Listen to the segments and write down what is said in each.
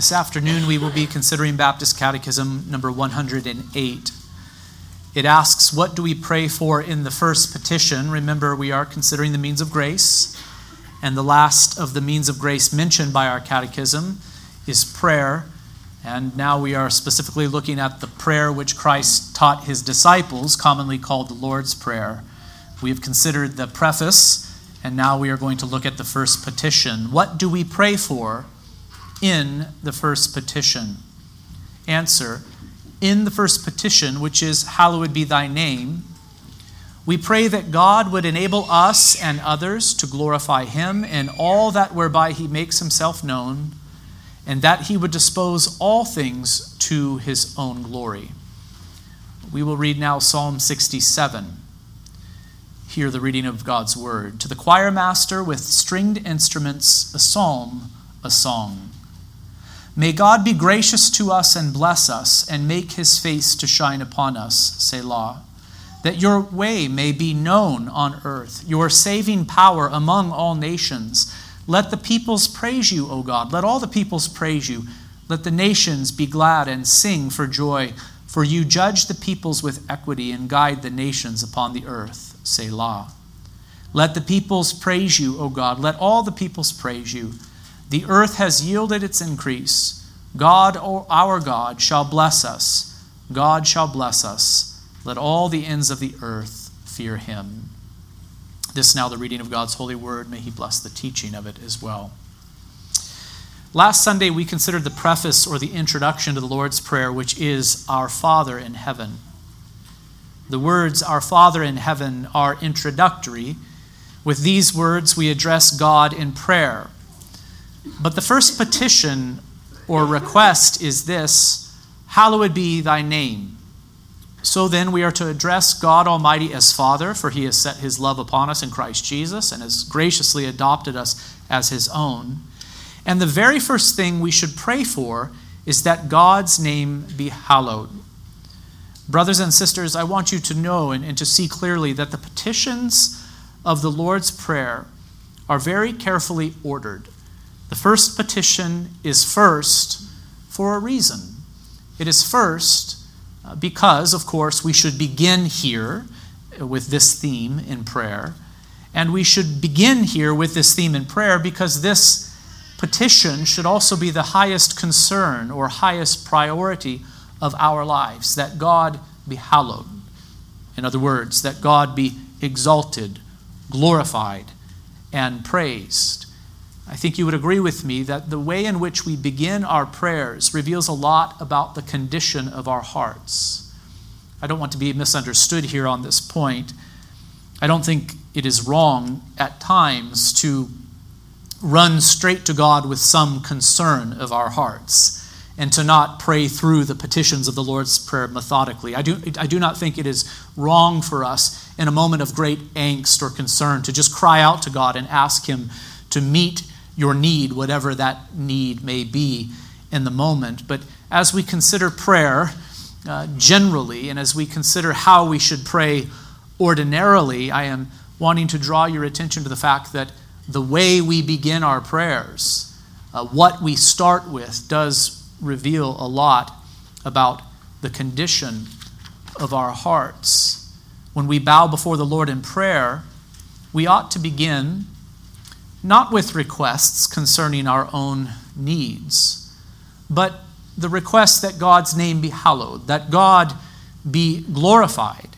This afternoon, we will be considering Baptist Catechism number 108. It asks, What do we pray for in the first petition? Remember, we are considering the means of grace, and the last of the means of grace mentioned by our catechism is prayer. And now we are specifically looking at the prayer which Christ taught his disciples, commonly called the Lord's Prayer. We have considered the preface, and now we are going to look at the first petition. What do we pray for in the first petition? Answer In the first petition, which is, Hallowed be thy name, we pray that God would enable us and others to glorify him in all that whereby he makes himself known, and that he would dispose all things to his own glory. We will read now Psalm 67 hear the reading of God's word. To the choir master with stringed instruments, a psalm, a song. May God be gracious to us and bless us, and make his face to shine upon us, Selah. That your way may be known on earth, your saving power among all nations. Let the peoples praise you, O God. Let all the peoples praise you. Let the nations be glad and sing for joy, for you judge the peoples with equity and guide the nations upon the earth. Selah. Let the peoples praise you, O God. Let all the peoples praise you. The earth has yielded its increase. God, our God, shall bless us. God shall bless us. Let all the ends of the earth fear him. This now the reading of God's holy word. May he bless the teaching of it as well. Last Sunday, we considered the preface or the introduction to the Lord's Prayer, which is Our Father in heaven. The words, Our Father in heaven, are introductory. With these words, we address God in prayer. But the first petition or request is this Hallowed be thy name. So then, we are to address God Almighty as Father, for he has set his love upon us in Christ Jesus and has graciously adopted us as his own. And the very first thing we should pray for is that God's name be hallowed. Brothers and sisters, I want you to know and, and to see clearly that the petitions of the Lord's Prayer are very carefully ordered. The first petition is first for a reason. It is first uh, because, of course, we should begin here with this theme in prayer. And we should begin here with this theme in prayer because this petition should also be the highest concern or highest priority of our lives, that God be hallowed. In other words, that God be exalted, glorified, and praised. I think you would agree with me that the way in which we begin our prayers reveals a lot about the condition of our hearts. I don't want to be misunderstood here on this point. I don't think it is wrong at times to run straight to God with some concern of our hearts and to not pray through the petitions of the Lord's Prayer methodically. I do, I do not think it is wrong for us in a moment of great angst or concern to just cry out to God and ask Him to meet your need, whatever that need may be in the moment. But as we consider prayer uh, generally, and as we consider how we should pray ordinarily, I am wanting to draw your attention to the fact that the way we begin our prayers, uh, what we start with, does reveal a lot about the condition of our hearts. When we bow before the Lord in prayer, we ought to begin not with requests concerning our own needs, but the request that God's name be hallowed, that God be glorified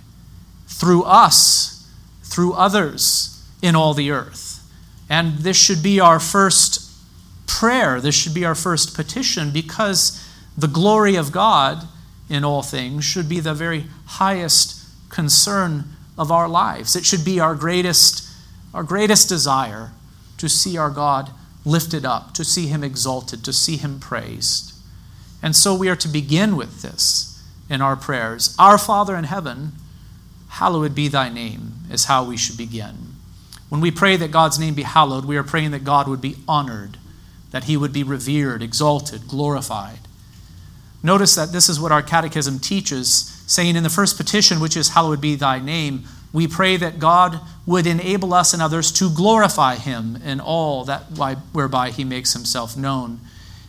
through us, through others in all the earth. And this should be our first prayer. This should be our first petition because the glory of God in all things should be the very highest concern of our lives. It should be our greatest, our greatest desire to see our God lifted up, to see him exalted, to see him praised. And so we are to begin with this in our prayers. Our Father in heaven, hallowed be thy name, is how we should begin. When we pray that God's name be hallowed, we are praying that God would be honored that he would be revered, exalted, glorified. Notice that this is what our catechism teaches, saying in the first petition, which is, Hallowed be thy name, we pray that God would enable us and others to glorify him in all that whereby he makes himself known.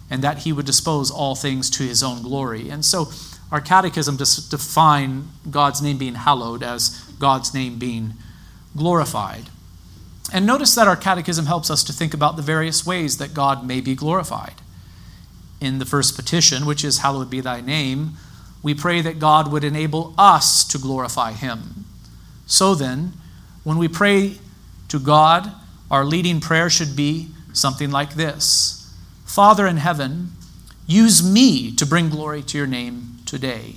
and that he would dispose all things to his own glory. And so our catechism just define God's name being hallowed as God's name being glorified. And notice that our catechism helps us to think about the various ways that God may be glorified. In the first petition, which is Hallowed be thy name, we pray that God would enable us to glorify him. So then, when we pray to God, our leading prayer should be something like this Father in heaven, use me to bring glory to your name today.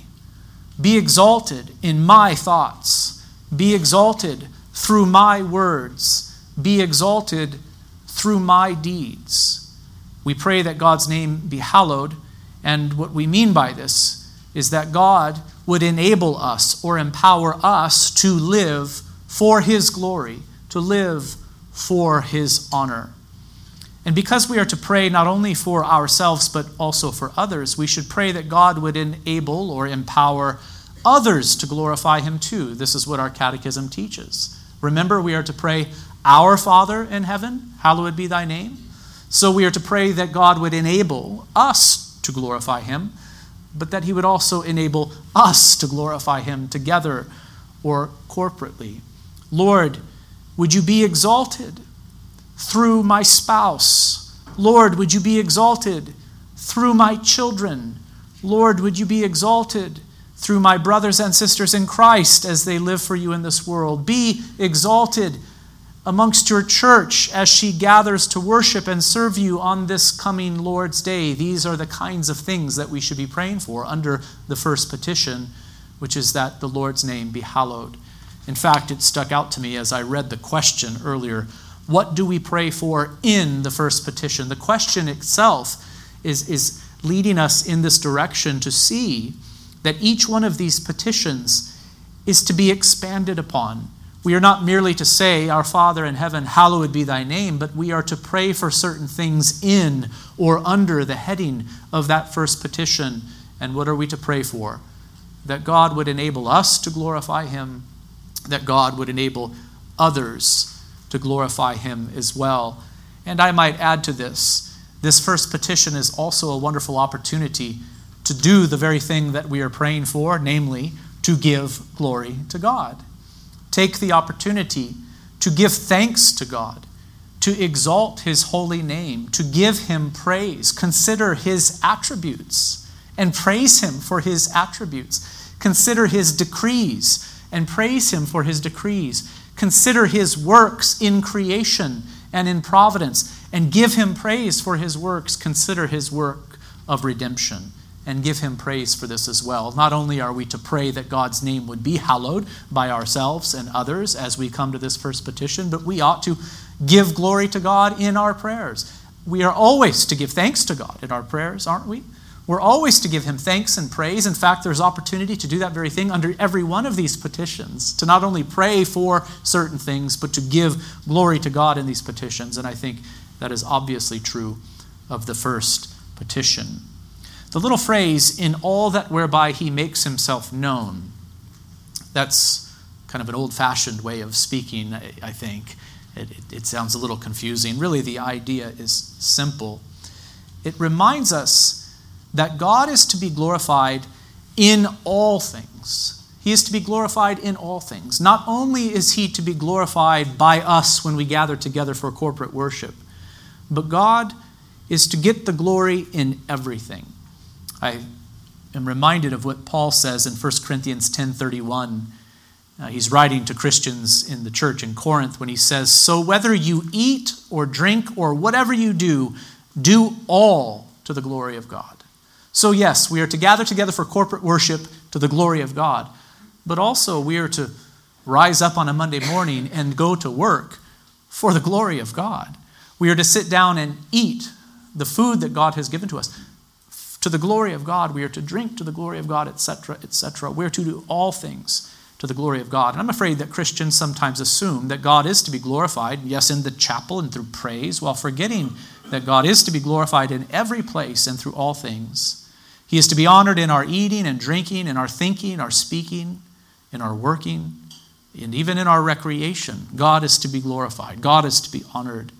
Be exalted in my thoughts. Be exalted through my words. Be exalted through my deeds. We pray that God's name be hallowed, and what we mean by this is that God would enable us or empower us to live for His glory, to live for His honor. And because we are to pray not only for ourselves but also for others, we should pray that God would enable or empower others to glorify Him too. This is what our catechism teaches. Remember, we are to pray, Our Father in heaven, hallowed be thy name. So we are to pray that God would enable us to glorify Him but that he would also enable us to glorify him together or corporately. Lord, would you be exalted through my spouse? Lord, would you be exalted through my children? Lord, would you be exalted through my brothers and sisters in Christ as they live for you in this world? Be exalted amongst your church as she gathers to worship and serve you on this coming Lord's Day. These are the kinds of things that we should be praying for under the first petition, which is that the Lord's name be hallowed. In fact, it stuck out to me as I read the question earlier. What do we pray for in the first petition? The question itself is, is leading us in this direction to see that each one of these petitions is to be expanded upon we are not merely to say, Our Father in heaven, hallowed be thy name, but we are to pray for certain things in or under the heading of that first petition. And what are we to pray for? That God would enable us to glorify him, that God would enable others to glorify him as well. And I might add to this this first petition is also a wonderful opportunity to do the very thing that we are praying for, namely, to give glory to God. Take the opportunity to give thanks to God, to exalt His holy name, to give Him praise. Consider His attributes and praise Him for His attributes. Consider His decrees and praise Him for His decrees. Consider His works in creation and in providence and give Him praise for His works. Consider His work of redemption and give him praise for this as well. Not only are we to pray that God's name would be hallowed by ourselves and others as we come to this first petition, but we ought to give glory to God in our prayers. We are always to give thanks to God in our prayers, aren't we? We're always to give him thanks and praise. In fact, there's opportunity to do that very thing under every one of these petitions, to not only pray for certain things, but to give glory to God in these petitions. And I think that is obviously true of the first petition. The little phrase, in all that whereby he makes himself known, that's kind of an old fashioned way of speaking, I think. It, it, it, sounds a little confusing. Really, the idea is simple. It reminds us that God is to be glorified in all things. He is to be glorified in all things. Not only is he to be glorified by us when we gather together for corporate worship, but God is to get the glory in everything. I am reminded of what Paul says in 1 Corinthians 10:31. Uh, he's writing to Christians in the church in Corinth when he says, "So whether you eat or drink or whatever you do, do all to the glory of God." So yes, we are to gather together for corporate worship to the glory of God, but also we are to rise up on a Monday morning and go to work for the glory of God. We are to sit down and eat the food that God has given to us to the glory of God. We are to drink to the glory of God, etc., etc. We're to do all things to the glory of God. And I'm afraid that Christians sometimes assume that God is to be glorified, yes, in the chapel and through praise, while forgetting that God is to be glorified in every place and through all things. He is to be honored in our eating and drinking, in our thinking, our speaking, in our working, and even in our recreation. God is to be glorified. God is to be honored.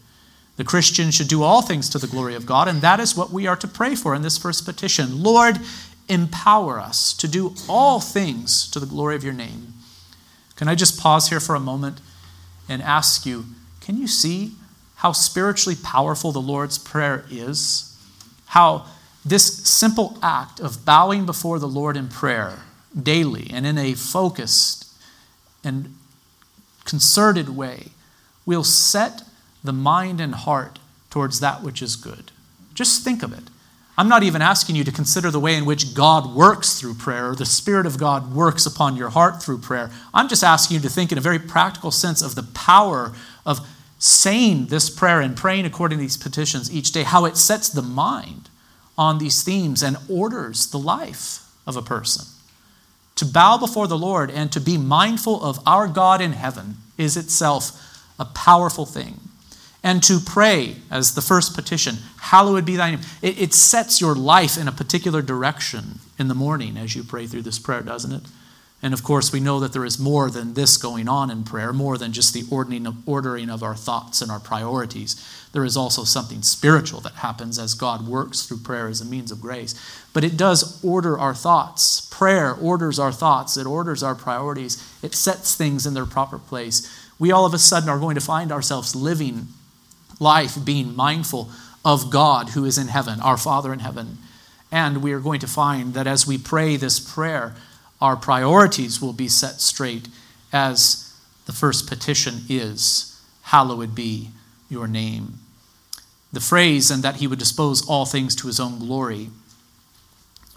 The Christian should do all things to the glory of God, and that is what we are to pray for in this first petition. Lord, empower us to do all things to the glory of your name. Can I just pause here for a moment and ask you can you see how spiritually powerful the Lord's Prayer is? How this simple act of bowing before the Lord in prayer daily and in a focused and concerted way will set the mind and heart towards that which is good. Just think of it. I'm not even asking you to consider the way in which God works through prayer or the Spirit of God works upon your heart through prayer. I'm just asking you to think in a very practical sense of the power of saying this prayer and praying according to these petitions each day, how it sets the mind on these themes and orders the life of a person. To bow before the Lord and to be mindful of our God in heaven is itself a powerful thing. And to pray as the first petition, hallowed be thy name, it, it sets your life in a particular direction in the morning as you pray through this prayer, doesn't it? And of course, we know that there is more than this going on in prayer, more than just the ordering of our thoughts and our priorities. There is also something spiritual that happens as God works through prayer as a means of grace. But it does order our thoughts. Prayer orders our thoughts, it orders our priorities, it sets things in their proper place. We all of a sudden are going to find ourselves living life being mindful of God who is in heaven, our Father in heaven. And we are going to find that as we pray this prayer, our priorities will be set straight as the first petition is Hallowed be your name. The phrase, and that he would dispose all things to his own glory,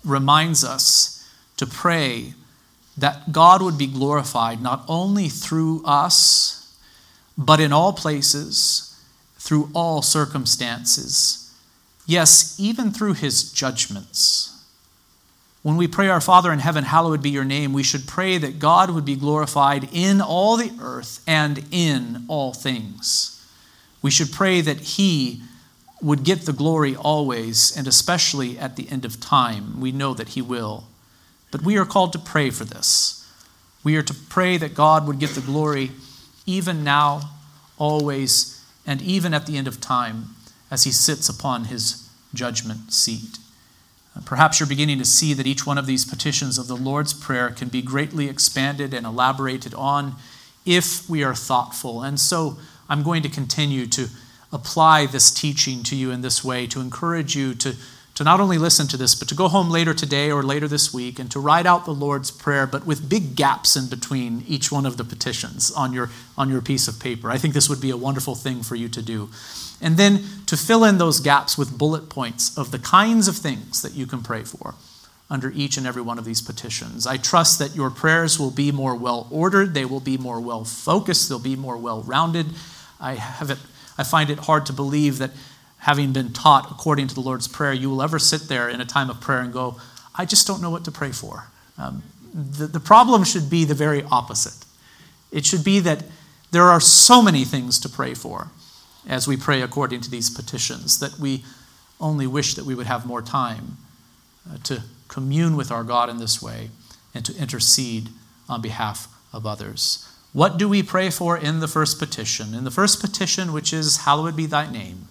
reminds us to pray that God would be glorified not only through us, but in all places, through all circumstances. Yes, even through his judgments. When we pray, Our Father in heaven, hallowed be your name, we should pray that God would be glorified in all the earth and in all things. We should pray that He would get the glory always, and especially at the end of time. We know that He will. But we are called to pray for this. We are to pray that God would get the glory even now, always, and even at the end of time as He sits upon His judgment seat. Uh, perhaps you're beginning to see that each one of these petitions of the Lord's Prayer can be greatly expanded and elaborated on if we are thoughtful. And so I'm going to continue to apply this teaching to you in this way to encourage you to to not only listen to this, but to go home later today or later this week and to write out the Lord's Prayer, but with big gaps in between each one of the petitions on your, on your piece of paper. I think this would be a wonderful thing for you to do. And then to fill in those gaps with bullet points of the kinds of things that you can pray for under each and every one of these petitions. I trust that your prayers will be more well ordered, they will be more well focused, they'll be more well rounded. I, have it, I find it hard to believe that having been taught according to the Lord's Prayer, you will ever sit there in a time of prayer and go, I just don't know what to pray for. Um, the, the problem should be the very opposite. It should be that there are so many things to pray for as we pray according to these petitions that we only wish that we would have more time uh, to commune with our God in this way and to intercede on behalf of others. What do we pray for in the first petition? In the first petition, which is, Hallowed be thy name.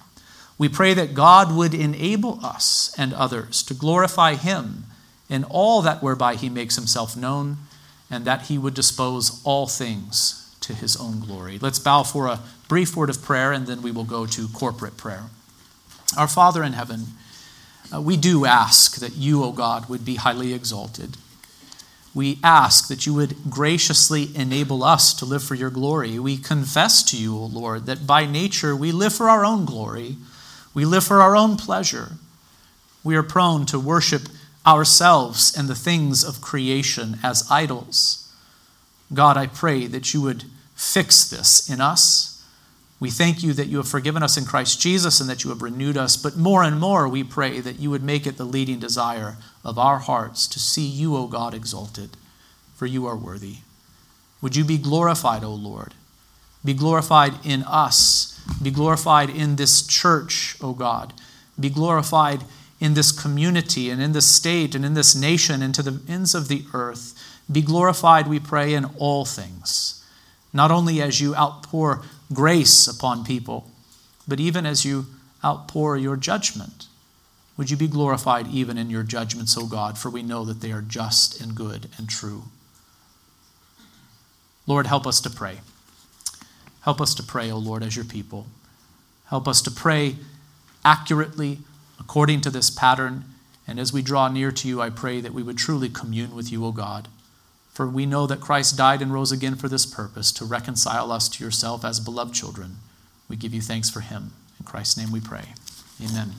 We pray that God would enable us and others to glorify Him in all that whereby He makes Himself known, and that He would dispose all things to His own glory. Let's bow for a brief word of prayer, and then we will go to corporate prayer. Our Father in heaven, uh, we do ask that you, O God, would be highly exalted. We ask that you would graciously enable us to live for your glory. We confess to you, O Lord, that by nature we live for our own glory we live for our own pleasure. We are prone to worship ourselves and the things of creation as idols. God, I pray that you would fix this in us. We thank you that you have forgiven us in Christ Jesus and that you have renewed us, but more and more we pray that you would make it the leading desire of our hearts to see you, O God, exalted, for you are worthy. Would you be glorified, O Lord? Be glorified in us be glorified in this church, O God. Be glorified in this community and in this state and in this nation and to the ends of the earth. Be glorified, we pray, in all things. Not only as you outpour grace upon people, but even as you outpour your judgment, would you be glorified even in your judgments, O God, for we know that they are just and good and true. Lord, help us to pray. Help us to pray, O Lord, as your people. Help us to pray accurately according to this pattern. And as we draw near to you, I pray that we would truly commune with you, O God. For we know that Christ died and rose again for this purpose, to reconcile us to yourself as beloved children. We give you thanks for him. In Christ's name we pray. Amen.